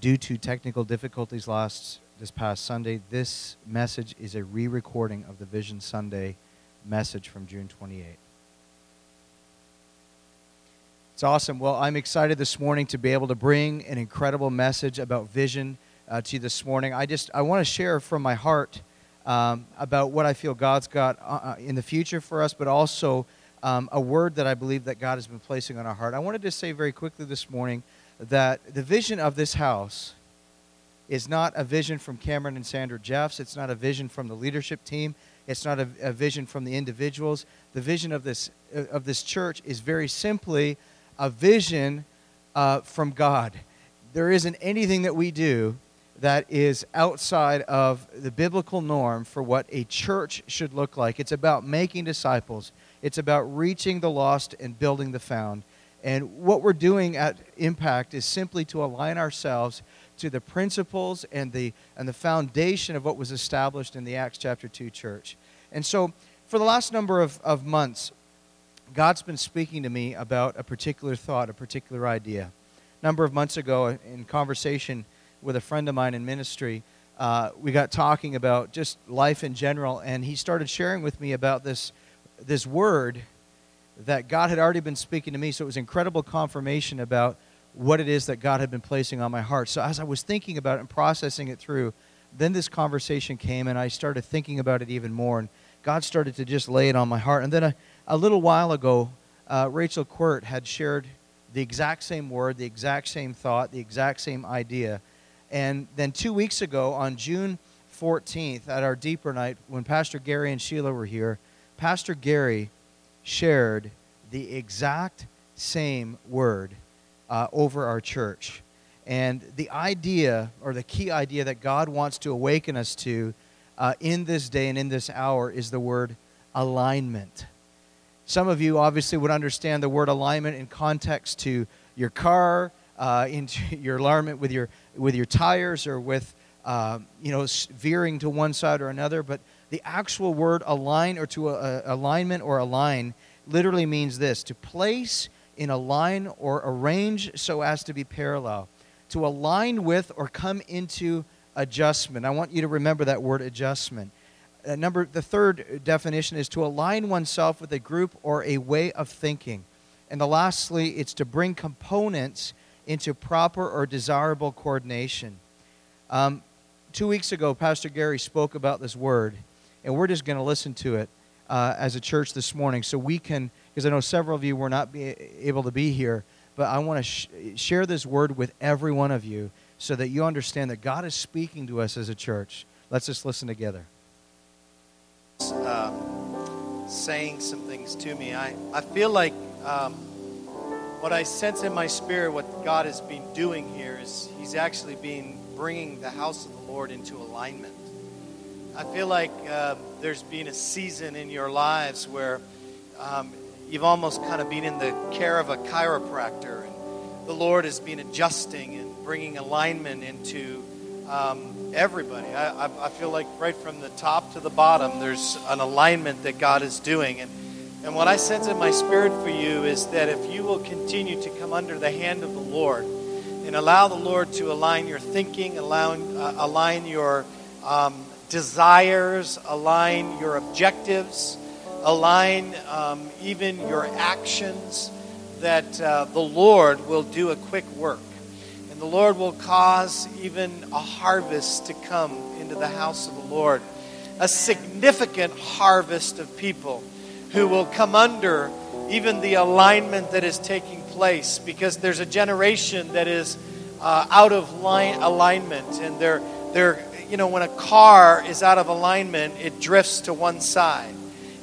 due to technical difficulties last this past Sunday, this message is a re recording of the Vision Sunday message from June 28. It's awesome. Well, I'm excited this morning to be able to bring an incredible message about vision uh, to you this morning. I just I want to share from my heart um, about what I feel God's got uh, uh, in the future for us, but also um, a word that I believe that God has been placing on our heart. I wanted to say very quickly this morning that the vision of this house is not a vision from Cameron and Sandra Jeffs. It's not a vision from the leadership team. It's not a, a vision from the individuals. The vision of this uh, of this church is very simply a vision uh, from God. There isn't anything that we do that is outside of the biblical norm for what a church should look like. It's about making disciples, it's about reaching the lost and building the found. And what we're doing at Impact is simply to align ourselves to the principles and the, and the foundation of what was established in the Acts chapter 2 church. And so, for the last number of, of months, God's been speaking to me about a particular thought, a particular idea. A number of months ago, in conversation with a friend of mine in ministry, uh, we got talking about just life in general, and he started sharing with me about this, this word that God had already been speaking to me. So it was incredible confirmation about what it is that God had been placing on my heart. So as I was thinking about it and processing it through, then this conversation came, and I started thinking about it even more. And God started to just lay it on my heart. And then a, a little while ago, uh, Rachel Quirt had shared the exact same word, the exact same thought, the exact same idea. And then two weeks ago, on June 14th, at our deeper night, when Pastor Gary and Sheila were here, Pastor Gary shared the exact same word uh, over our church. And the idea, or the key idea that God wants to awaken us to uh, in this day and in this hour, is the word alignment. Some of you obviously would understand the word alignment in context to your car, uh, into your alignment with your with your tires, or with uh, you know veering to one side or another. But the actual word align or to a, a alignment or align literally means this: to place in a line or arrange so as to be parallel, to align with or come into adjustment. I want you to remember that word adjustment. Uh, number the third definition is to align oneself with a group or a way of thinking and the lastly it's to bring components into proper or desirable coordination um, two weeks ago pastor gary spoke about this word and we're just going to listen to it uh, as a church this morning so we can because i know several of you were not able to be here but i want to sh- share this word with every one of you so that you understand that god is speaking to us as a church let's just listen together um, saying some things to me. I, I feel like um, what I sense in my spirit, what God has been doing here, is He's actually been bringing the house of the Lord into alignment. I feel like uh, there's been a season in your lives where um, you've almost kind of been in the care of a chiropractor, and the Lord has been adjusting and bringing alignment into um, everybody. I, I, I, feel like right from the top to the bottom, there's an alignment that God is doing. And, and what I sense in my spirit for you is that if you will continue to come under the hand of the Lord and allow the Lord to align your thinking, allow, uh, align your um, desires, align your objectives, align um, even your actions, that uh, the Lord will do a quick work And the Lord will cause even a harvest to come into the house of the Lord. A significant harvest of people who will come under even the alignment that is taking place because there's a generation that is uh, out of line alignment and they're they're you know when a car is out of alignment it drifts to one side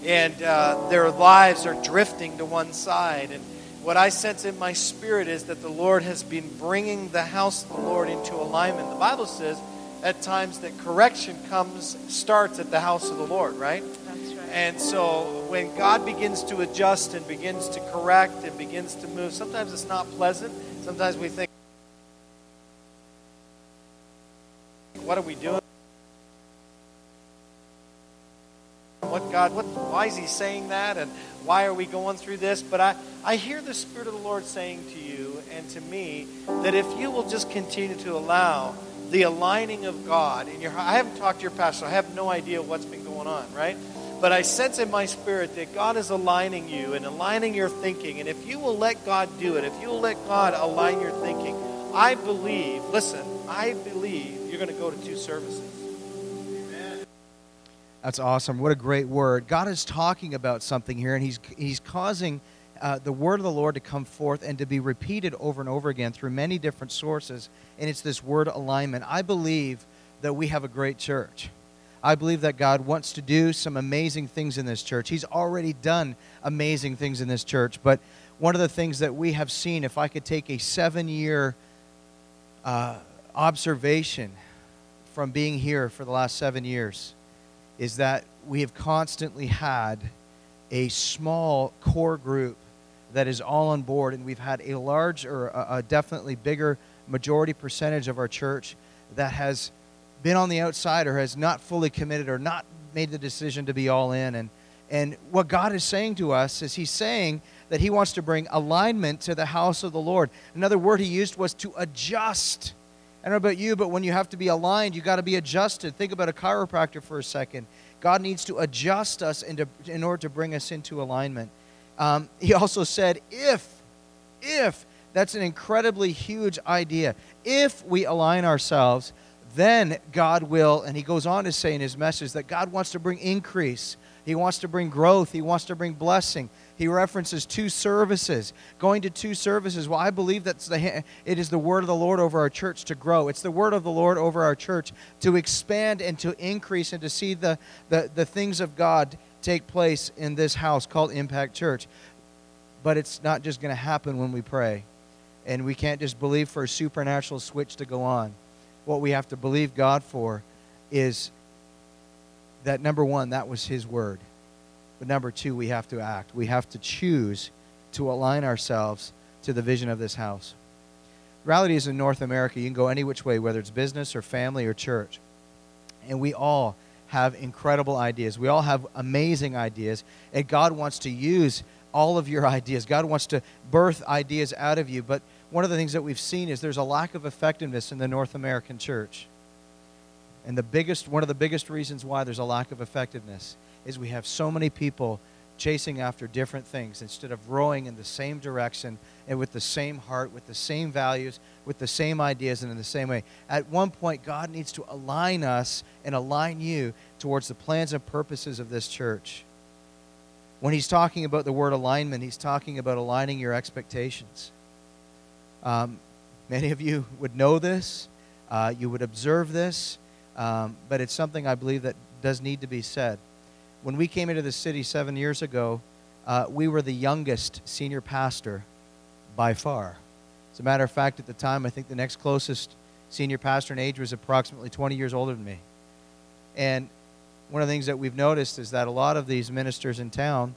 and uh, their lives are drifting to one side and what I sense in my spirit is that the Lord has been bringing the house of the Lord into alignment. The Bible says at times that correction comes, starts at the house of the Lord, right? That's right. And so when God begins to adjust and begins to correct and begins to move, sometimes it's not pleasant. Sometimes we think, what are we doing? What God, what, why is He saying that? And why are we going through this? But I, I hear the Spirit of the Lord saying to you, and to me that if you will just continue to allow the aligning of God in your heart, I haven't talked to your pastor, I have no idea what's been going on, right? But I sense in my spirit that God is aligning you and aligning your thinking. And if you will let God do it, if you will let God align your thinking, I believe, listen, I believe you're going to go to two services. That's awesome. What a great word. God is talking about something here, and He's, he's causing uh, the word of the Lord to come forth and to be repeated over and over again through many different sources. And it's this word alignment. I believe that we have a great church. I believe that God wants to do some amazing things in this church. He's already done amazing things in this church. But one of the things that we have seen, if I could take a seven year uh, observation from being here for the last seven years, is that we have constantly had a small core group that is all on board, and we've had a large or a, a definitely bigger majority percentage of our church that has been on the outside or has not fully committed or not made the decision to be all in. And, and what God is saying to us is He's saying that He wants to bring alignment to the house of the Lord. Another word He used was to adjust. I don't know about you, but when you have to be aligned, you got to be adjusted. Think about a chiropractor for a second. God needs to adjust us into, in order to bring us into alignment. Um, he also said, if, if, that's an incredibly huge idea. If we align ourselves, then God will, and he goes on to say in his message that God wants to bring increase. He wants to bring growth. He wants to bring blessing. He references two services, going to two services. Well, I believe that it is the word of the Lord over our church to grow. It's the word of the Lord over our church to expand and to increase and to see the, the, the things of God take place in this house called Impact Church. But it's not just going to happen when we pray. And we can't just believe for a supernatural switch to go on. What we have to believe God for is that number one, that was His word. But number two, we have to act. We have to choose to align ourselves to the vision of this house. Reality is in North America, you can go any which way, whether it's business or family or church. And we all have incredible ideas. We all have amazing ideas. And God wants to use all of your ideas. God wants to birth ideas out of you. But one of the things that we've seen is there's a lack of effectiveness in the North American church. And the biggest, one of the biggest reasons why there's a lack of effectiveness is we have so many people chasing after different things instead of rowing in the same direction and with the same heart, with the same values, with the same ideas, and in the same way. At one point, God needs to align us and align you towards the plans and purposes of this church. When he's talking about the word alignment, he's talking about aligning your expectations. Um, many of you would know this, uh, you would observe this, um, but it's something I believe that does need to be said. When we came into the city seven years ago, uh, we were the youngest senior pastor by far. As a matter of fact, at the time, I think the next closest senior pastor in age was approximately 20 years older than me. And one of the things that we've noticed is that a lot of these ministers in town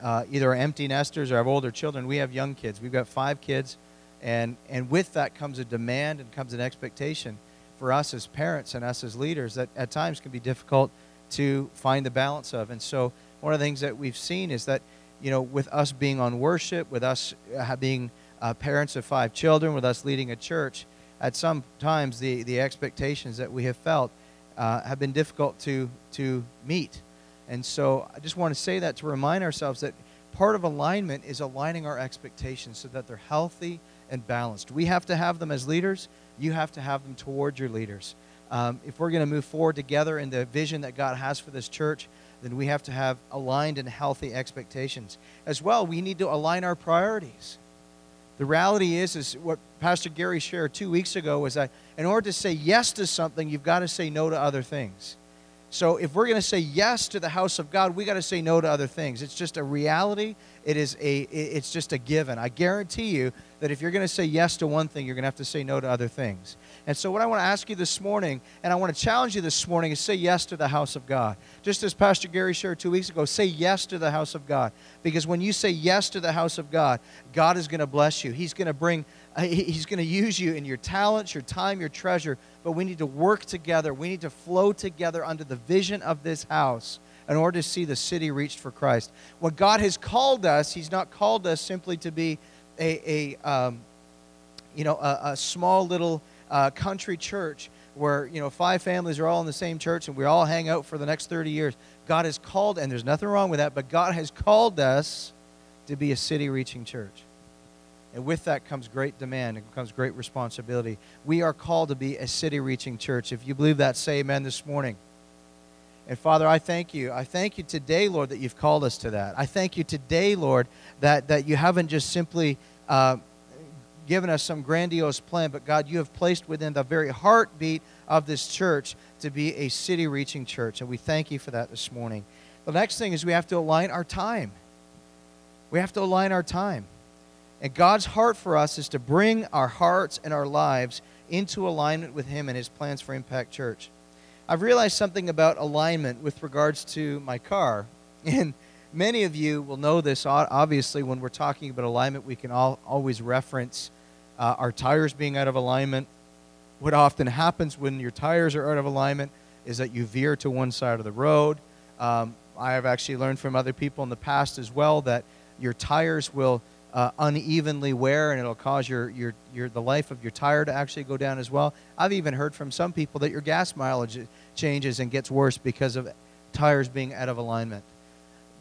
uh, either are empty nesters or have older children. We have young kids. We've got five kids, and, and with that comes a demand and comes an expectation for us as parents and us as leaders that at times can be difficult to find the balance of. And so, one of the things that we've seen is that, you know, with us being on worship, with us uh, being uh, parents of five children, with us leading a church, at some times the, the expectations that we have felt uh, have been difficult to, to meet. And so, I just want to say that to remind ourselves that part of alignment is aligning our expectations so that they're healthy and balanced. We have to have them as leaders, you have to have them toward your leaders um, if we're going to move forward together in the vision that God has for this church, then we have to have aligned and healthy expectations. As well, we need to align our priorities. The reality is, is what Pastor Gary shared two weeks ago was that in order to say yes to something, you've got to say no to other things. So if we're going to say yes to the house of God, we got to say no to other things. It's just a reality. It is a it's just a given. I guarantee you that if you're going to say yes to one thing, you're going to have to say no to other things. And so, what I want to ask you this morning, and I want to challenge you this morning, is say yes to the house of God. Just as Pastor Gary shared two weeks ago, say yes to the house of God. Because when you say yes to the house of God, God is going to bless you. He's going to bring, uh, He's going to use you in your talents, your time, your treasure. But we need to work together. We need to flow together under the vision of this house in order to see the city reached for Christ. What God has called us, He's not called us simply to be a, a um, you know, a, a small little uh, country church where you know five families are all in the same church and we all hang out for the next 30 years. God has called, and there's nothing wrong with that, but God has called us to be a city reaching church. And with that comes great demand and comes great responsibility. We are called to be a city reaching church. If you believe that, say amen this morning. And Father, I thank you. I thank you today, Lord, that you've called us to that. I thank you today, Lord, that, that you haven't just simply uh, given us some grandiose plan, but God, you have placed within the very heartbeat of this church to be a city reaching church. And we thank you for that this morning. The next thing is we have to align our time. We have to align our time. And God's heart for us is to bring our hearts and our lives into alignment with Him and His plans for Impact Church. I've realized something about alignment with regards to my car. And many of you will know this. Obviously, when we're talking about alignment, we can all, always reference uh, our tires being out of alignment. What often happens when your tires are out of alignment is that you veer to one side of the road. Um, I have actually learned from other people in the past as well that your tires will uh, unevenly wear and it'll cause your, your, your, the life of your tire to actually go down as well. I've even heard from some people that your gas mileage changes and gets worse because of tires being out of alignment.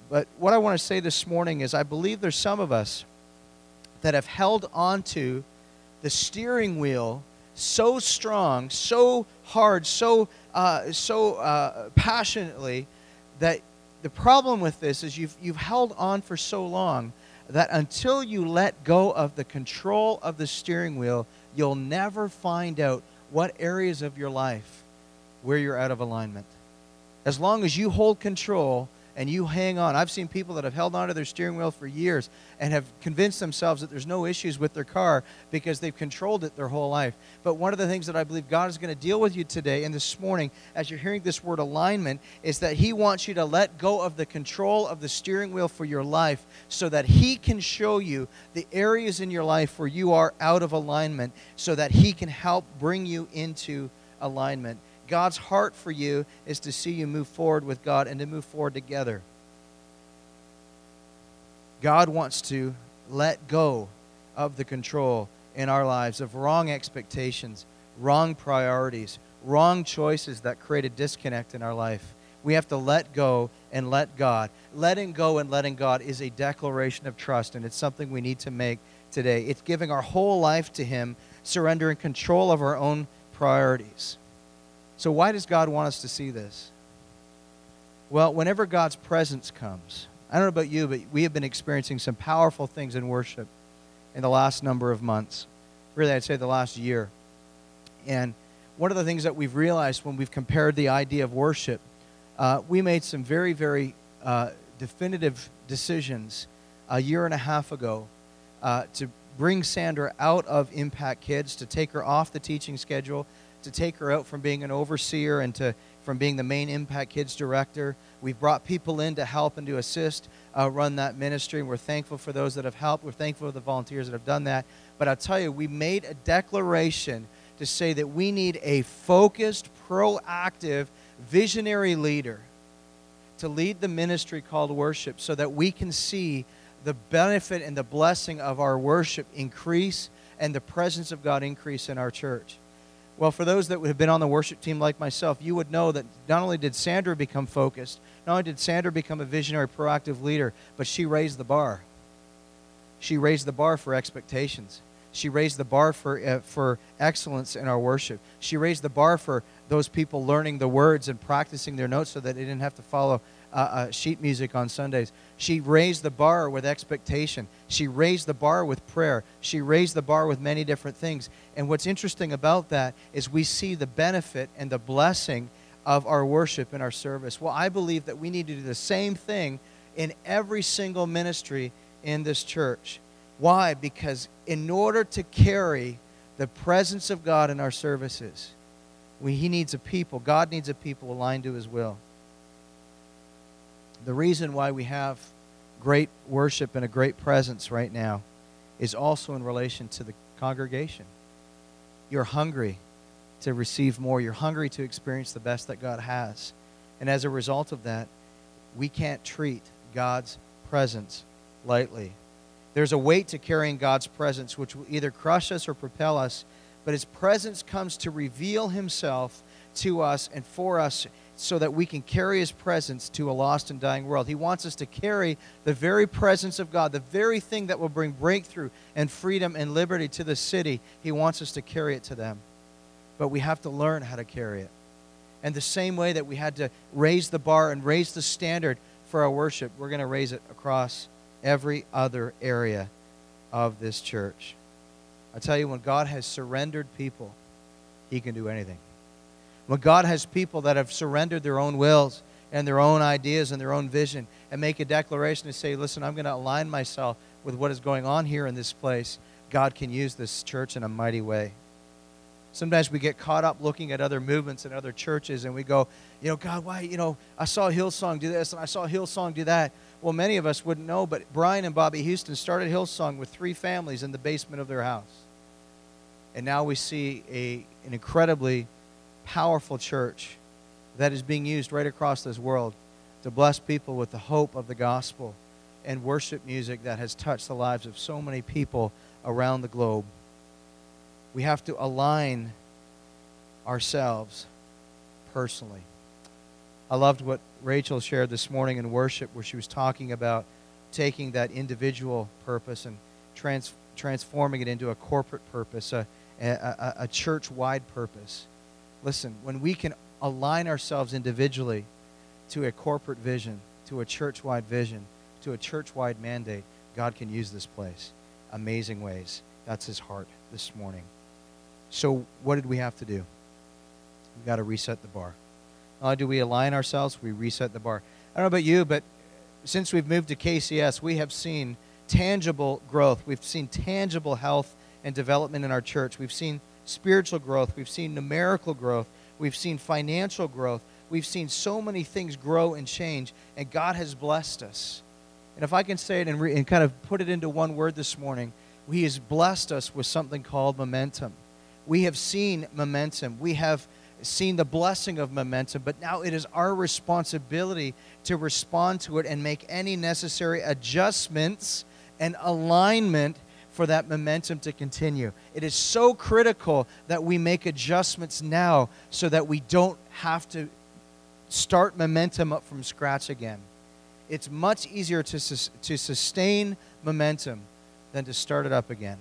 But what I want to say this morning is I believe there's some of us that have held onto the steering wheel so strong, so hard, so, uh, so uh, passionately that the problem with this is you've, you've held on for so long that until you let go of the control of the steering wheel, you'll never find out what areas of your life where you're out of alignment. As long as you hold control and you hang on. I've seen people that have held onto their steering wheel for years and have convinced themselves that there's no issues with their car because they've controlled it their whole life. But one of the things that I believe God is going to deal with you today and this morning as you're hearing this word alignment is that He wants you to let go of the control of the steering wheel for your life so that He can show you the areas in your life where you are out of alignment so that He can help bring you into alignment. God's heart for you is to see you move forward with God and to move forward together. God wants to let go of the control in our lives of wrong expectations, wrong priorities, wrong choices that create a disconnect in our life. We have to let go and let God. Letting go and letting God is a declaration of trust, and it's something we need to make today. It's giving our whole life to Him, surrendering control of our own priorities. So, why does God want us to see this? Well, whenever God's presence comes, I don't know about you, but we have been experiencing some powerful things in worship in the last number of months. Really, I'd say the last year. And one of the things that we've realized when we've compared the idea of worship, uh, we made some very, very uh, definitive decisions a year and a half ago uh, to bring Sandra out of Impact Kids, to take her off the teaching schedule, to take her out from being an overseer and to from being the main Impact Kids director. We've brought people in to help and to assist uh, run that ministry, and we're thankful for those that have helped. We're thankful for the volunteers that have done that. But I'll tell you, we made a declaration to say that we need a focused, proactive, visionary leader to lead the ministry called worship so that we can see the benefit and the blessing of our worship increase and the presence of God increase in our church. Well, for those that have been on the worship team like myself, you would know that not only did Sandra become focused, not only did Sandra become a visionary, proactive leader, but she raised the bar. She raised the bar for expectations. She raised the bar for, uh, for excellence in our worship. She raised the bar for those people learning the words and practicing their notes so that they didn't have to follow uh, uh, sheet music on Sundays. She raised the bar with expectation. She raised the bar with prayer. She raised the bar with many different things. And what's interesting about that is we see the benefit and the blessing of our worship and our service. Well, I believe that we need to do the same thing in every single ministry in this church. Why? Because in order to carry the presence of God in our services, we, He needs a people. God needs a people aligned to His will the reason why we have great worship and a great presence right now is also in relation to the congregation. You're hungry to receive more, you're hungry to experience the best that God has. And as a result of that, we can't treat God's presence lightly. There's a weight to carrying God's presence, which will either crush us or propel us, but His presence comes to reveal Himself to us and for us so that we can carry His presence to a lost and dying world. He wants us to carry the very presence of God, the very thing that will bring breakthrough and freedom and liberty to the city. He wants us to carry it to them. But we have to learn how to carry it. And the same way that we had to raise the bar and raise the standard for our worship, we're going to raise it across every other area of this church. I tell you, when God has surrendered people, He can do anything. When God has people that have surrendered their own wills and their own ideas and their own vision and make a declaration to say, listen, I'm going to align myself with what is going on here in this place, God can use this church in a mighty way. Sometimes we get caught up looking at other movements and other churches and we go, you know, God, why, you know, I saw Hillsong do this and I saw Hillsong do that. Well, many of us wouldn't know, but Brian and Bobbie Houston started Hillsong with three families in the basement of their house. And now we see a, an incredibly powerful church that is being used right across this world to bless people with the hope of the gospel and worship music that has touched the lives of so many people around the globe. We have to align ourselves personally. I loved what Rachel shared this morning in worship, where she was talking about taking that individual purpose and trans- transforming it into a corporate purpose, a, a, a church wide purpose. Listen, when we can align ourselves individually to a corporate vision, to a church wide vision, to a church wide mandate, God can use this place amazing ways. That's his heart this morning. So, what did we have to do? We've got to reset the bar. Not only do we align ourselves, we reset the bar. I don't know about you, but since we've moved to KCS, we have seen tangible growth. We've seen tangible health and development in our church. We've seen spiritual growth. We've seen numerical growth. We've seen financial growth. We've seen so many things grow and change, and God has blessed us. And if I can say it and, re- and kind of put it into one word this morning, He has blessed us with something called momentum. We have seen momentum. We have seen the blessing of momentum, but now it is our responsibility to respond to it and make any necessary adjustments and alignment for that momentum to continue. It is so critical that we make adjustments now so that we don't have to start momentum up from scratch again. It's much easier to, sus- to sustain momentum than to start it up again.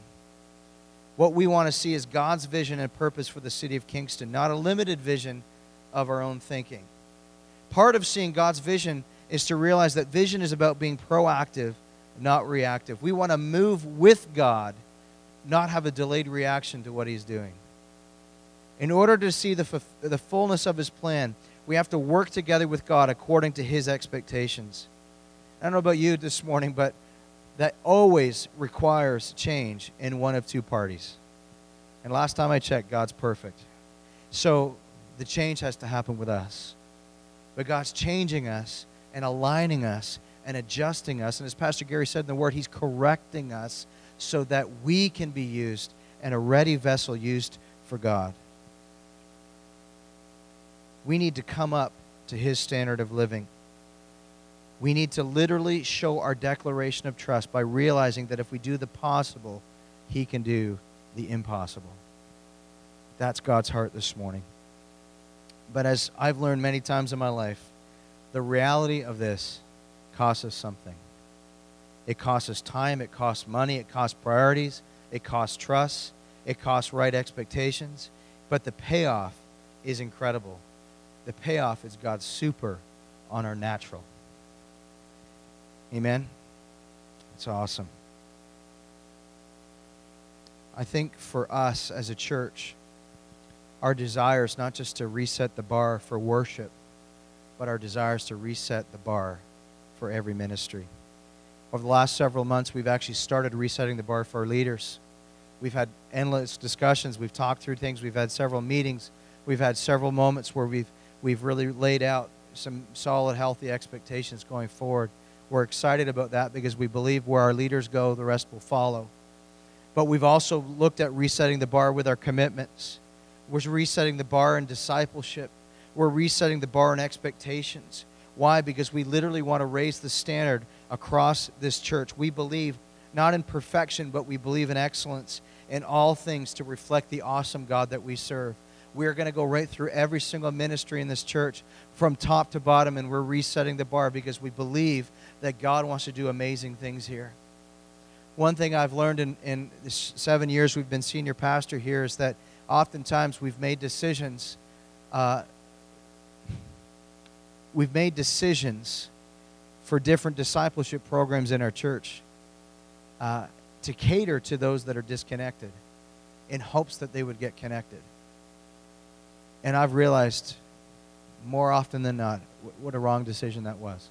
What we want to see is God's vision and purpose for the city of Kingston, not a limited vision of our own thinking. Part of seeing God's vision is to realize that vision is about being proactive not reactive. We want to move with God, not have a delayed reaction to what He's doing. In order to see the, the fullness of His plan, we have to work together with God according to His expectations. I don't know about you this morning, but that always requires change in one of two parties. And last time I checked, God's perfect. So the change has to happen with us. But God's changing us and aligning us and adjusting us. And as Pastor Gary said in the Word, He's correcting us so that we can be used and a ready vessel used for God. We need to come up to His standard of living. We need to literally show our declaration of trust by realizing that if we do the possible, He can do the impossible. That's God's heart this morning. But as I've learned many times in my life, the reality of this costs us something. It costs us time, it costs money, it costs priorities, it costs trust, it costs right expectations. But the payoff is incredible. The payoff is God's super on our natural. Amen? It's awesome. I think for us as a church, our desire is not just to reset the bar for worship, but our desire is to reset the bar for every ministry. Over the last several months, we've actually started resetting the bar for our leaders. We've had endless discussions. We've talked through things. We've had several meetings. We've had several moments where we've, we've really laid out some solid, healthy expectations going forward. We're excited about that because we believe where our leaders go, the rest will follow. But we've also looked at resetting the bar with our commitments. We're resetting the bar in discipleship. We're resetting the bar in expectations. Why? Because we literally want to raise the standard across this church. We believe not in perfection, but we believe in excellence in all things to reflect the awesome God that we serve. We are going to go right through every single ministry in this church from top to bottom, and we're resetting the bar because we believe that God wants to do amazing things here. One thing I've learned in, in seven years we've been senior pastor here is that oftentimes we've made decisions. Uh, we've made decisions for different discipleship programs in our church uh, to cater to those that are disconnected in hopes that they would get connected. And I've realized more often than not what a wrong decision that was.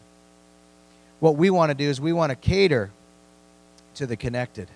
What we want to do is we want to cater to the connected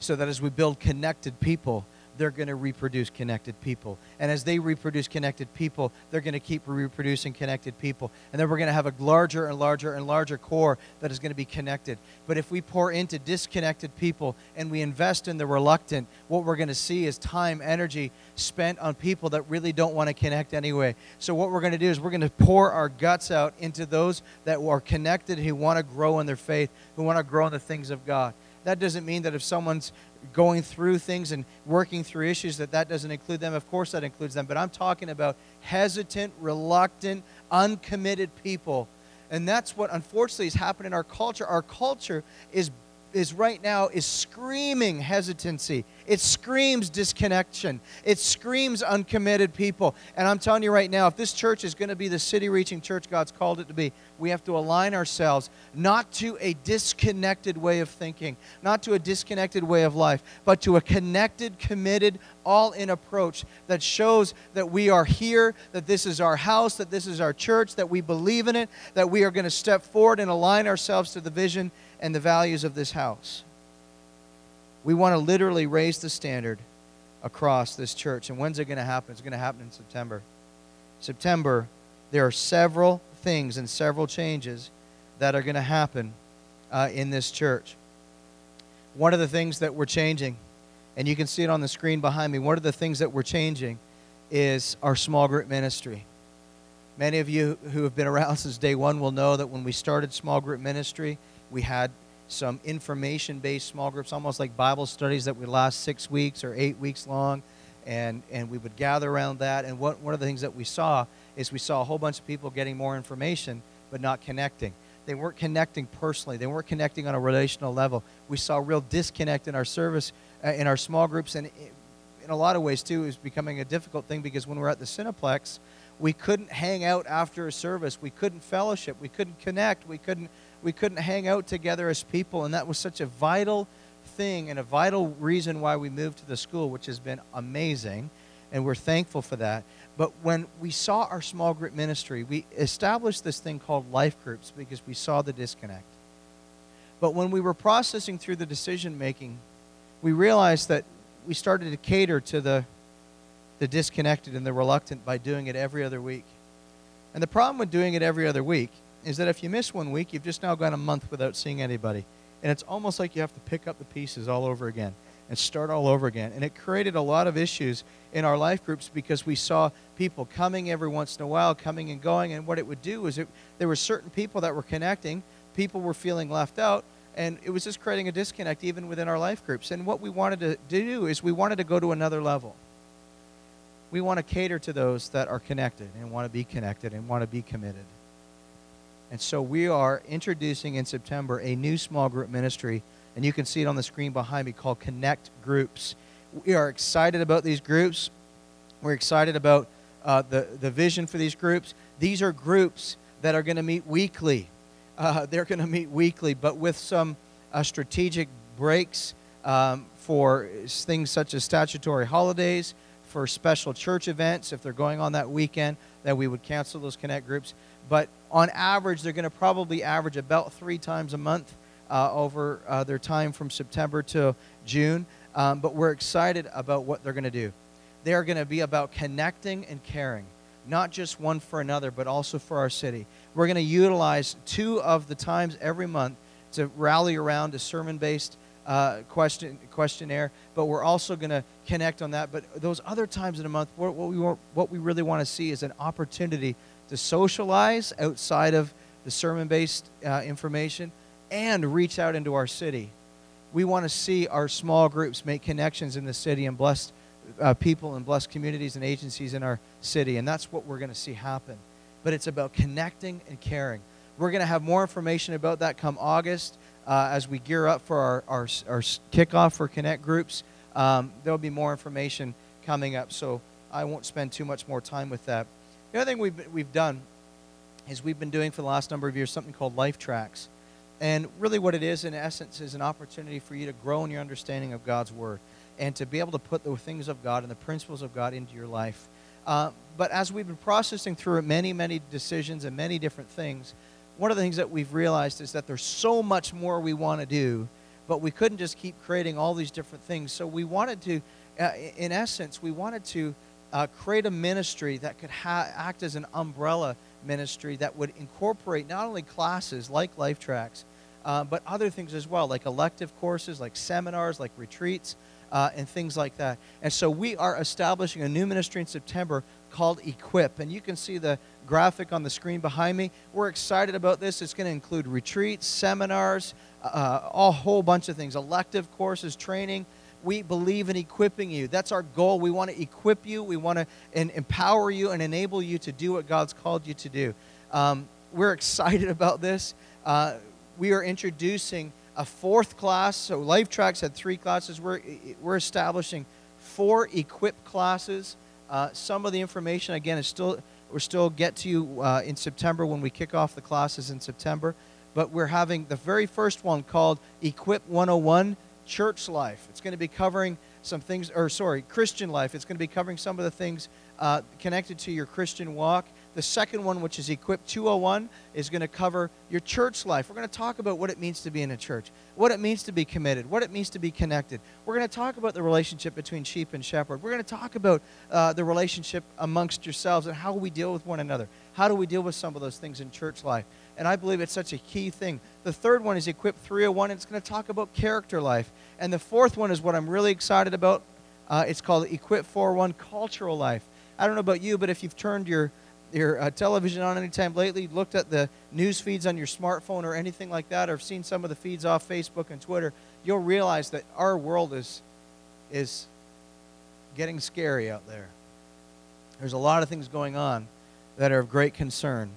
so that as we build connected people, they're going to reproduce connected people. And as they reproduce connected people, they're going to keep reproducing connected people. And then we're going to have a larger and larger and larger core that is going to be connected. But if we pour into disconnected people and we invest in the reluctant, what we're going to see is time, energy spent on people that really don't want to connect anyway. So what we're going to do is we're going to pour our guts out into those that are connected, who want to grow in their faith, who want to grow in the things of God that doesn't mean that if someone's going through things and working through issues that that doesn't include them. Of course that includes them but i'm talking about hesitant reluctant uncommitted people. And that's what unfortunately has happened in our culture. Our culture is is right now is screaming hesitancy. It screams disconnection. It screams uncommitted people. And I'm telling you right now, if this church is going to be the city reaching church God's called it to be, we have to align ourselves not to a disconnected way of thinking, not to a disconnected way of life, but to a connected, committed, all in approach that shows that we are here, that this is our house, that this is our church, that we believe in it, that we are going to step forward and align ourselves to the vision and the values of this house. We want to literally raise the standard across this church. And when's it going to happen? It's going to happen in September. September, there are several things and several changes that are going to happen uh, in this church. One of the things that we're changing, and you can see it on the screen behind me, one of the things that we're changing is our small group ministry. Many of you who have been around since day one will know that when we started small group ministry, we had some information based small groups, almost like Bible studies that would last six weeks or eight weeks long. And, and we would gather around that. And what, one of the things that we saw is we saw a whole bunch of people getting more information but not connecting. They weren't connecting personally, they weren't connecting on a relational level. We saw real disconnect in our service, uh, in our small groups. And in a lot of ways, too, it was becoming a difficult thing because when we we're at the Cineplex, we couldn't hang out after a service. We couldn't fellowship. We couldn't connect. We couldn't we couldn't hang out together as people, and that was such a vital thing and a vital reason why we moved to the school, which has been amazing, and we're thankful for that. But when we saw our small group ministry, we established this thing called life groups because we saw the disconnect. But when we were processing through the decision making, we realized that we started to cater to the, the disconnected and the reluctant by doing it every other week. And the problem with doing it every other week is that if you miss one week, you've just now gone a month without seeing anybody. And it's almost like you have to pick up the pieces all over again and start all over again. And it created a lot of issues in our life groups because we saw people coming every once in a while, coming and going. And what it would do is it, there were certain people that were connecting, people were feeling left out, and it was just creating a disconnect even within our life groups. And what we wanted to do is we wanted to go to another level. We want to cater to those that are connected and want to be connected and want to be committed. And so we are introducing in September a new small group ministry, and you can see it on the screen behind me called Connect Groups. We are excited about these groups. We're excited about uh, the, the vision for these groups. These are groups that are going to meet weekly. Uh, they're going to meet weekly, but with some uh, strategic breaks um, for things such as statutory holidays, for special church events, if they're going on that weekend, that we would cancel those Connect groups but on average, they're going to probably average about three times a month uh, over uh, their time from September to June. Um, but we're excited about what they're going to do. They are going to be about connecting and caring, not just one for another, but also for our city. We're going to utilize two of the times every month to rally around a sermon based uh, question, questionnaire, but we're also going to connect on that. But those other times in a month, what, what we, want, what we really want to see is an opportunity to socialize outside of the sermon based uh, information and reach out into our city. We want to see our small groups make connections in the city and bless uh, people and bless communities and agencies in our city. And that's what we're going to see happen. But it's about connecting and caring. We're going to have more information about that come August uh, as we gear up for our, our, our kickoff for Connect groups. Um, there'll be more information coming up, so I won't spend too much more time with that. The other thing we've, we've done is we've been doing for the last number of years something called Life Tracks. And really, what it is, in essence, is an opportunity for you to grow in your understanding of God's Word and to be able to put the things of God and the principles of God into your life. Uh, but as we've been processing through many, many decisions and many different things, one of the things that we've realized is that there's so much more we want to do, but we couldn't just keep creating all these different things. So we wanted to, uh, in essence, we wanted to uh, create a ministry that could ha- act as an umbrella ministry that would incorporate not only classes like Life Tracks, uh, but other things as well, like elective courses, like seminars, like retreats, uh, and things like that. And so we are establishing a new ministry in September called Equip. And you can see the graphic on the screen behind me. We're excited about this. It's going to include retreats, seminars, uh, a whole bunch of things, elective courses, training. We believe in equipping you. That's our goal. We want to equip you, we want to empower you and enable you to do what God's called you to do. Um, we're excited about this. Uh, we are introducing a fourth class. So Life Tracks had three classes. We're, we're establishing four equip classes. Uh, some of the information, again, is still we're still get to you uh, in September when we kick off the classes in September. But we're having the very first one called Equip 101 Church Life. It's going to be covering some things, or sorry, Christian life. It's going to be covering some of the things uh, connected to your Christian walk. The second one, which is Equip 201, is going to cover your church life. We're going to talk about what it means to be in a church, what it means to be committed, what it means to be connected. We're going to talk about the relationship between sheep and shepherd. We're going to talk about uh, the relationship amongst yourselves and how we deal with one another. How do we deal with some of those things in church life? And I believe it's such a key thing. The third one is Equip 301, and it's going to talk about character life. And the fourth one is what I'm really excited about. Uh, it's called Equip 401 Cultural Life. I don't know about you, but if you've turned your your uh, television on anytime lately, looked at the news feeds on your smartphone or anything like that, or seen some of the feeds off Facebook and Twitter, you'll realize that our world is is getting scary out there. There's a lot of things going on that are of great concern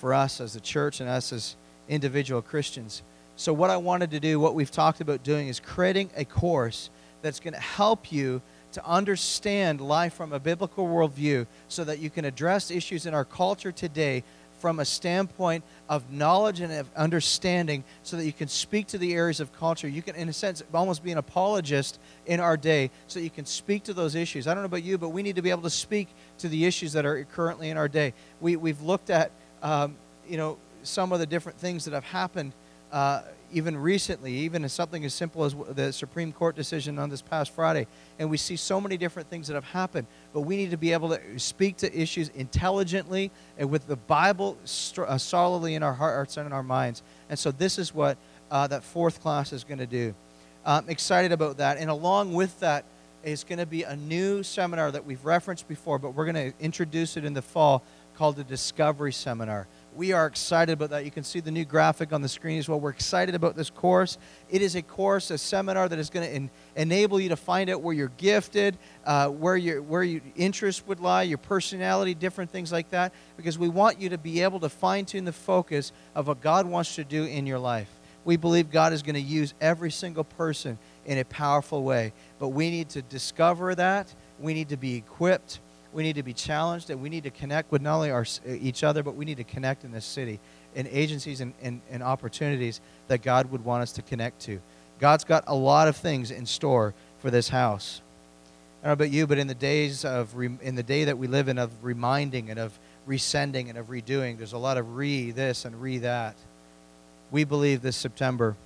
for us as the church and us as individual Christians. So, what I wanted to do, what we've talked about doing, is creating a course that's going to help you to understand life from a biblical worldview so that you can address issues in our culture today from a standpoint of knowledge and of understanding so that you can speak to the areas of culture. You can, in a sense, almost be an apologist in our day so you can speak to those issues. I don't know about you, but we need to be able to speak to the issues that are currently in our day. We, we've looked at, um, you know, some of the different things that have happened uh, even recently, even as something as simple as the Supreme Court decision on this past Friday. And we see so many different things that have happened. But we need to be able to speak to issues intelligently and with the Bible uh, solidly in our hearts and in our minds. And so this is what uh, that fourth class is going to do. I'm excited about that. And along with that is going to be a new seminar that we've referenced before, but we're going to introduce it in the fall called the Discovery Seminar we are excited about that. You can see the new graphic on the screen as well. We're excited about this course. It is a course, a seminar that is going to en- enable you to find out where you're gifted, uh, where your where your interest would lie, your personality, different things like that. Because we want you to be able to fine tune the focus of what God wants to do in your life. We believe God is going to use every single person in a powerful way, but we need to discover that. We need to be equipped we need to be challenged and we need to connect with not only our, uh, each other, but we need to connect in this city in agencies and, and, and opportunities that God would want us to connect to. God's got a lot of things in store for this house. I don't know about you, but in the days of in the day that we live in of reminding and of resending and of redoing, there's a lot of re this and re that. We believe this September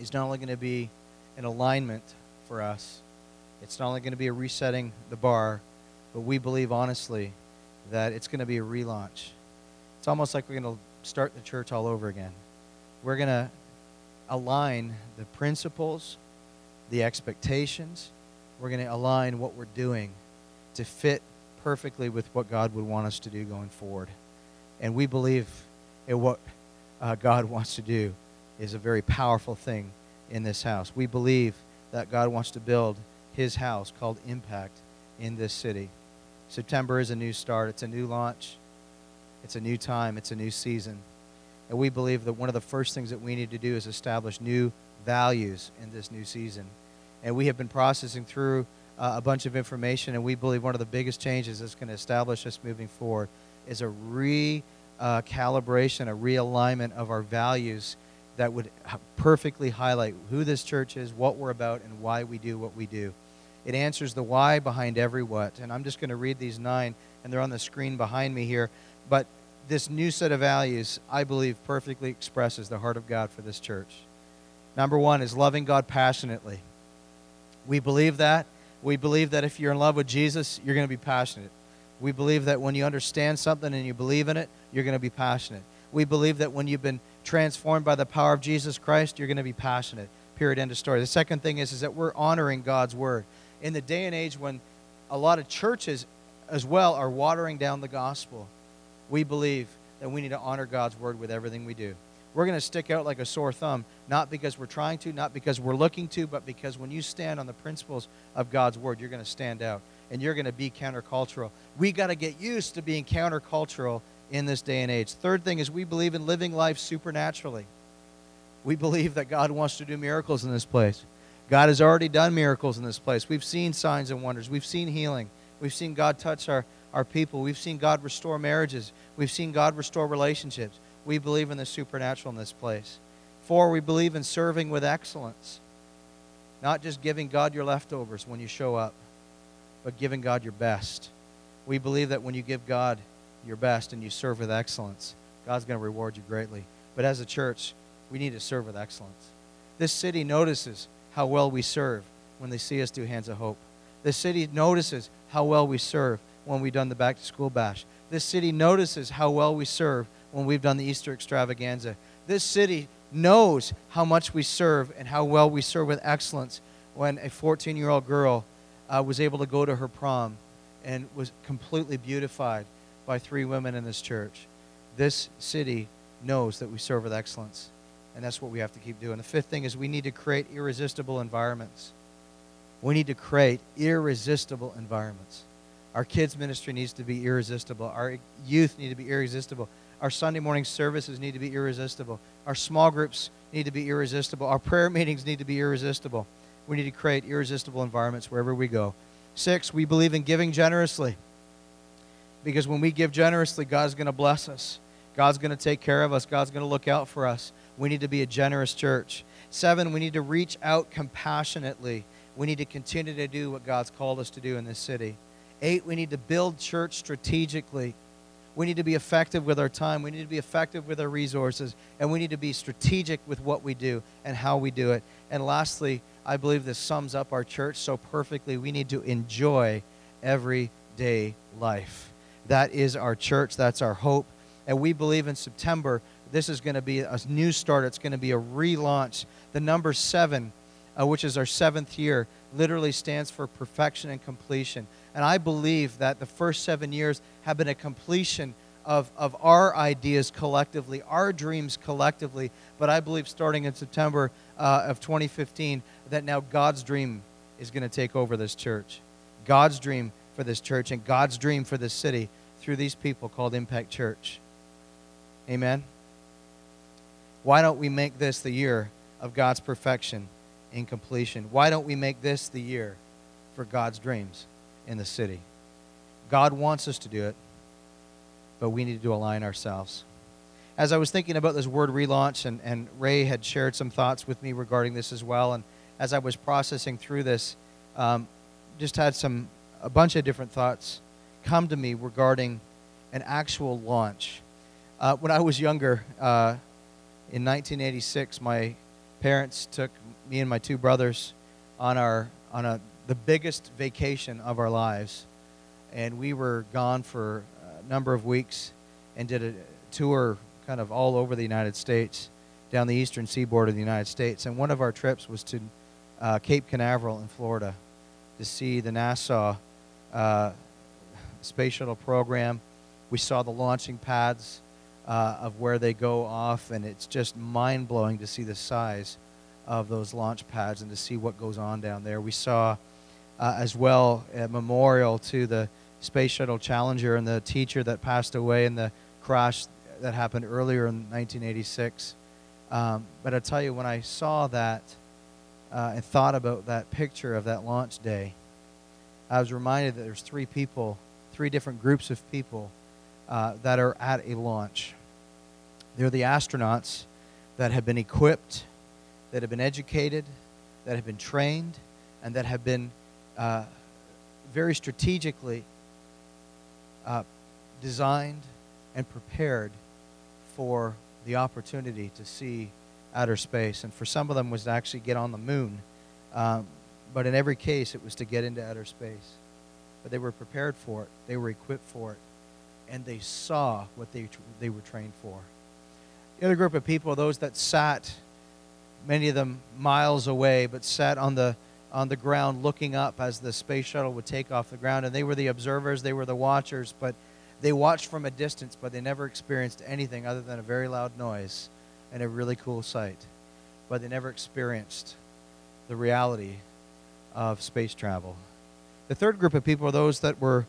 is not only going to be an alignment for us, it's not only going to be a resetting the bar, but we believe honestly that it's going to be a relaunch. It's almost like we're going to start the church all over again. We're going to align the principles, the expectations. We're going to align what we're doing to fit perfectly with what God would want us to do going forward. And we believe in what uh, God wants to do is a very powerful thing in this house. We believe that God wants to build his house called Impact in this city. September is a new start, it's a new launch, it's a new time, it's a new season. And we believe that one of the first things that we need to do is establish new values in this new season. And we have been processing through uh, a bunch of information, and we believe one of the biggest changes that's going to establish us moving forward is a recalibration, a realignment of our values that would perfectly highlight who this church is, what we're about, and why we do what we do. It answers the why behind every what. And I'm just going to read these nine, and they're on the screen behind me here. But this new set of values, I believe, perfectly expresses the heart of God for this church. Number one is loving God passionately. We believe that. We believe that if you're in love with Jesus, you're going to be passionate. We believe that when you understand something and you believe in it, you're going to be passionate. We believe that when you've been transformed by the power of Jesus Christ, you're going to be passionate. Period. End of story. The second thing is, is that we're honoring God's word. In the day and age when a lot of churches as well are watering down the gospel, we believe that we need to honor God's word with everything we do. We're going to stick out like a sore thumb, not because we're trying to, not because we're looking to, but because when you stand on the principles of God's word, you're going to stand out and you're going to be countercultural. We got to get used to being countercultural in this day and age. Third thing is we believe in living life supernaturally. We believe that God wants to do miracles in this place. God has already done miracles in this place. We've seen signs and wonders. We've seen healing. We've seen God touch our, our people. We've seen God restore marriages. We've seen God restore relationships. We believe in the supernatural in this place. Four, we believe in serving with excellence. Not just giving God your leftovers when you show up, but giving God your best. We believe that when you give God your best and you serve with excellence, God's going to reward you greatly. But as a church, we need to serve with excellence. This city notices how well we serve when they see us do Hands of Hope. This city notices how well we serve when we've done the back to school bash. This city notices how well we serve when we've done the Easter extravaganza. This city knows how much we serve and how well we serve with excellence when a 14 year old girl uh, was able to go to her prom and was completely beautified by three women in this church. This city knows that we serve with excellence, and that's what we have to keep doing. The fifth thing is we need to create irresistible environments. We need to create irresistible environments. Our kids' ministry needs to be irresistible. Our youth need to be irresistible. Our Sunday morning services need to be irresistible. Our small groups need to be irresistible. Our prayer meetings need to be irresistible. We need to create irresistible environments wherever we go. Six, we believe in giving generously. Because when we give generously, God's going to bless us. God's going to take care of us. God's going to look out for us. We need to be a generous church. Seven, we need to reach out compassionately. We need to continue to do what God's called us to do in this city. Eight, we need to build church strategically. We need to be effective with our time. We need to be effective with our resources. And we need to be strategic with what we do and how we do it. And lastly, I believe this sums up our church so perfectly. We need to enjoy everyday life. That is our church. That's our hope. And we believe in September, this is going to be a new start. It's going to be a relaunch. The number seven, uh, which is our seventh year, literally stands for perfection and completion. And I believe that the first seven years have been a completion of, of our ideas collectively, our dreams collectively. But I believe starting in September uh, of 2015, that now God's dream is going to take over this church. God's dream for this church and God's dream for this city through these people called Impact Church. Amen. Why don't we make this the year of God's perfection in completion? Why don't we make this the year for God's dreams? in the city. God wants us to do it, but we need to align ourselves. As I was thinking about this word relaunch, and, and Ray had shared some thoughts with me regarding this as well, and as I was processing through this, um, just had some a bunch of different thoughts come to me regarding an actual launch. Uh, when I was younger, uh, in 1986, my parents took me and my two brothers on our on a the biggest vacation of our lives. And we were gone for a number of weeks and did a tour kind of all over the United States, down the eastern seaboard of the United States. And one of our trips was to uh, Cape Canaveral in Florida to see the NASA uh, space shuttle program. We saw the launching pads uh, of where they go off, and it's just mind blowing to see the size of those launch pads and to see what goes on down there. We saw uh, as well a memorial to the Space Shuttle Challenger and the teacher that passed away in the crash that happened earlier in 1986. Um, but I tell you, when I saw that uh, and thought about that picture of that launch day, I was reminded that there's three people, three different groups of people uh, that are at a launch. They're the astronauts that have been equipped, that have been educated, that have been trained, and that have been uh, very strategically uh, designed and prepared for the opportunity to see outer space. And for some of them was to actually get on the moon. Um, but in every case, it was to get into outer space. But they were prepared for it. They were equipped for it. And they saw what they, they were trained for. The other group of people are those that sat, many of them miles away, but sat on the, on the ground looking up as the space shuttle would take off the ground. And they were the observers, they were the watchers, but they watched from a distance, but they never experienced anything other than a very loud noise and a really cool sight. But they never experienced the reality of space travel. The third group of people are those that were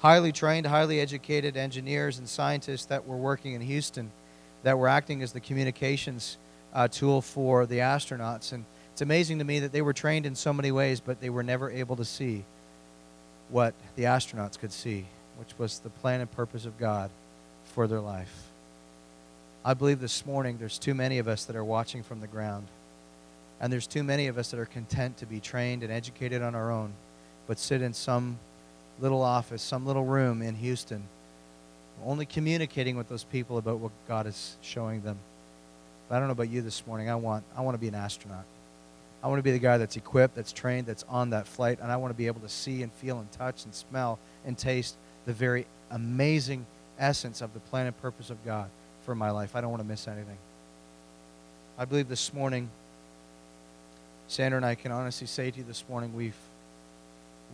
highly trained, highly educated engineers and scientists that were working in Houston, that were acting as the communications uh, tool for the astronauts. And it's amazing to me that they were trained in so many ways, but they were never able to see what the astronauts could see which was the plan and purpose of God for their life. I believe this morning there's too many of us that are watching from the ground. And there's too many of us that are content to be trained and educated on our own, but sit in some little office, some little room in Houston, only communicating with those people about what God is showing them. But I don't know about you this morning. I want, I want to be an astronaut. I want to be the guy that's equipped, that's trained, that's on that flight, and I want to be able to see and feel and touch and smell and taste the very amazing essence of the plan and purpose of God for my life. I don't want to miss anything. I believe this morning, Sandra and I can honestly say to you this morning, we've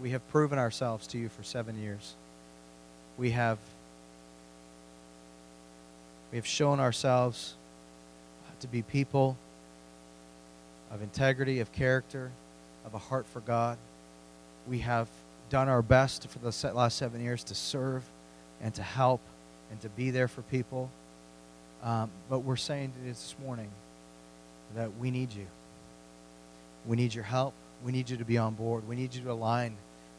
we have proven ourselves to you for seven years. We have we have shown ourselves to be people of integrity, of character, of a heart for God. We have done our best for the last seven years to serve and to help and to be there for people. Um, but we're saying this morning that we need you. We need your help. We need you to be on board. We need you to align.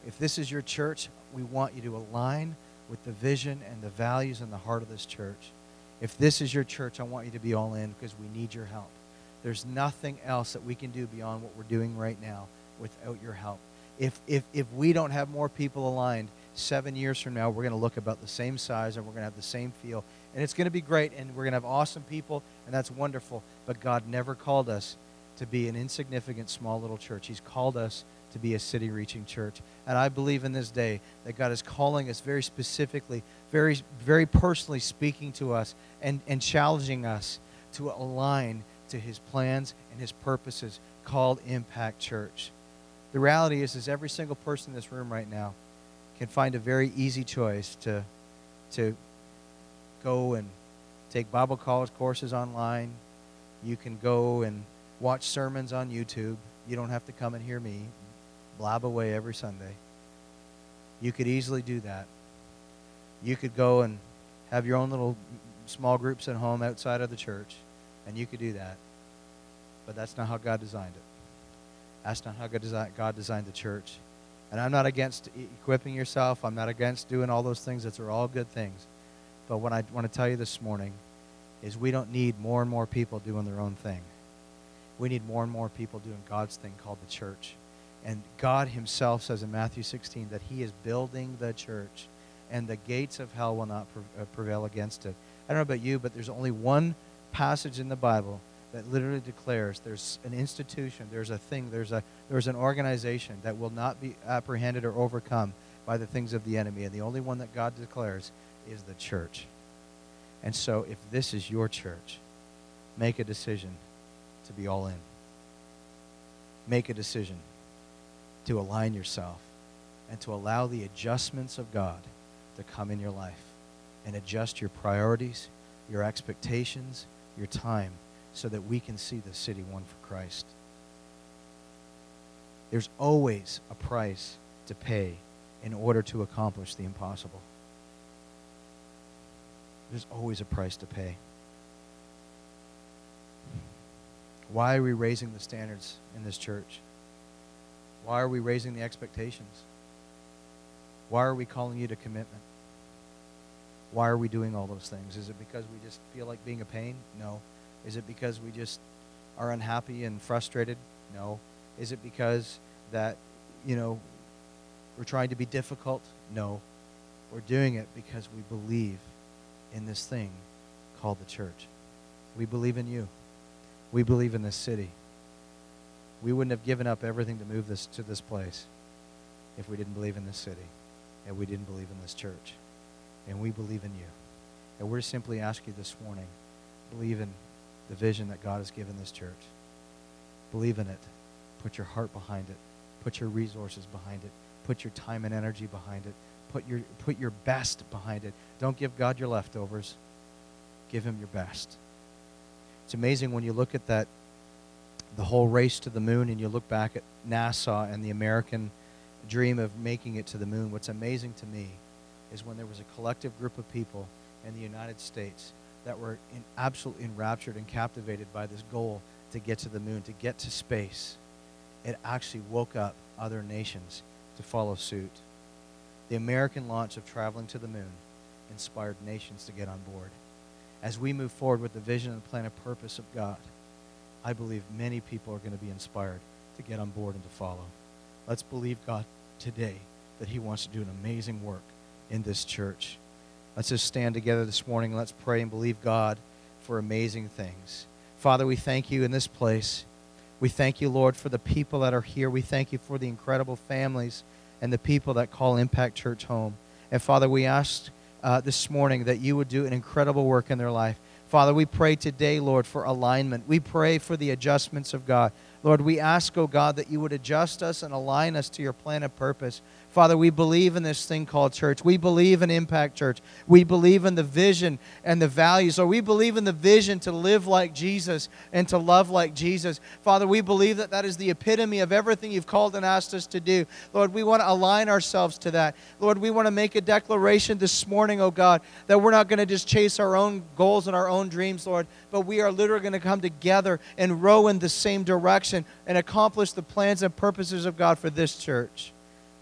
If this is your church, we want you to align with the vision and the values and the heart of this church. If this is your church, I want you to be all in because we need your help. There's nothing else that we can do beyond what we're doing right now without your help if, if, if we don't have more people aligned, seven years from now, we're going to look about the same size and we're going to have the same feel. And it's going to be great and we're going to have awesome people and that's wonderful. But God never called us to be an insignificant small little church. He's called us to be a city reaching church. And I believe in this day that God is calling us very specifically, very, very personally speaking to us and, and challenging us to align to his plans and his purposes called Impact Church. The reality is, is every single person in this room right now can find a very easy choice to, to go and take Bible college courses online. You can go and watch sermons on YouTube. You don't have to come and hear me blab away every Sunday. You could easily do that. You could go and have your own little small groups at home outside of the church, and you could do that. But that's not how God designed it. That's not how God designed the church. And I'm not against equipping yourself. I'm not against doing all those things. Those are all good things. But what I want to tell you this morning is we don't need more and more people doing their own thing. We need more and more people doing God's thing called the church. And God himself says in Matthew 16 that he is building the church and the gates of hell will not uh, prevail against it. I don't know about you, but there's only one passage in the Bible that literally declares there's an institution, there's a thing, there's, a, there's an organization that will not be apprehended or overcome by the things of the enemy. And the only one that God declares is the church. And so if this is your church, make a decision to be all in. Make a decision to align yourself and to allow the adjustments of God to come in your life and adjust your priorities, your expectations, your time so that we can see the city won for Christ. There's always a price to pay in order to accomplish the impossible. There's always a price to pay. Why are we raising the standards in this church? Why are we raising the expectations? Why are we calling you to commitment? Why are we doing all those things? Is it because we just feel like being a pain? No. Is it because we just are unhappy and frustrated? No. Is it because that, you know, we're trying to be difficult? No. We're doing it because we believe in this thing called the church. We believe in you. We believe in this city. We wouldn't have given up everything to move this to this place if we didn't believe in this city and we didn't believe in this church. And we believe in you. And we're simply asking you this morning, believe in the vision that God has given this church. Believe in it. Put your heart behind it. Put your resources behind it. Put your time and energy behind it. Put your, put your best behind it. Don't give God your leftovers. Give him your best. It's amazing when you look at that, the whole race to the moon, and you look back at NASA and the American dream of making it to the moon. What's amazing to me is when there was a collective group of people in the United States that were in, absolutely enraptured and captivated by this goal to get to the moon, to get to space. It actually woke up other nations to follow suit. The American launch of traveling to the moon inspired nations to get on board. As we move forward with the vision and plan and purpose of God, I believe many people are going to be inspired to get on board and to follow. Let's believe God today that He wants to do an amazing work in this church. Let's just stand together this morning. Let's pray and believe God for amazing things. Father, we thank you in this place. We thank you, Lord, for the people that are here. We thank you for the incredible families and the people that call Impact Church home. And Father, we ask uh, this morning that you would do an incredible work in their life. Father, we pray today, Lord, for alignment. We pray for the adjustments of God. Lord, we ask, oh God, that you would adjust us and align us to your plan of purpose. Father, we believe in this thing called church. We believe in Impact Church. We believe in the vision and the values, or we believe in the vision to live like Jesus and to love like Jesus. Father, we believe that that is the epitome of everything you've called and asked us to do. Lord, we want to align ourselves to that. Lord, we want to make a declaration this morning, oh God, that we're not going to just chase our own goals and our own dreams, Lord, but we are literally going to come together and row in the same direction and accomplish the plans and purposes of God for this church.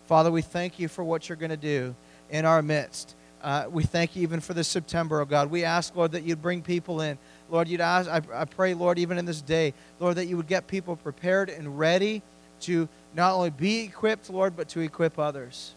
Father, we thank you for what you're going to do in our midst. Uh, we thank you even for this September, oh God. We ask, Lord, that you'd bring people in. Lord, you'd ask, I, I pray, Lord, even in this day, Lord, that you would get people prepared and ready to not only be equipped, Lord, but to equip others.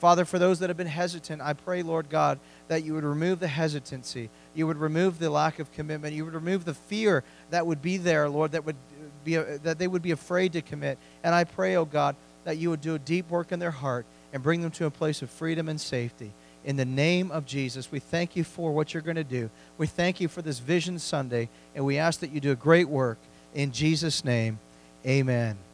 Father, for those that have been hesitant, I pray, Lord God, that you would remove the hesitancy. You would remove the lack of commitment. You would remove the fear that would be there, Lord, that would be that they would be afraid to commit. And I pray, oh God, that you would do a deep work in their heart and bring them to a place of freedom and safety. In the name of Jesus, we thank you for what you're going to do. We thank you for this Vision Sunday, and we ask that you do a great work. In Jesus' name, amen.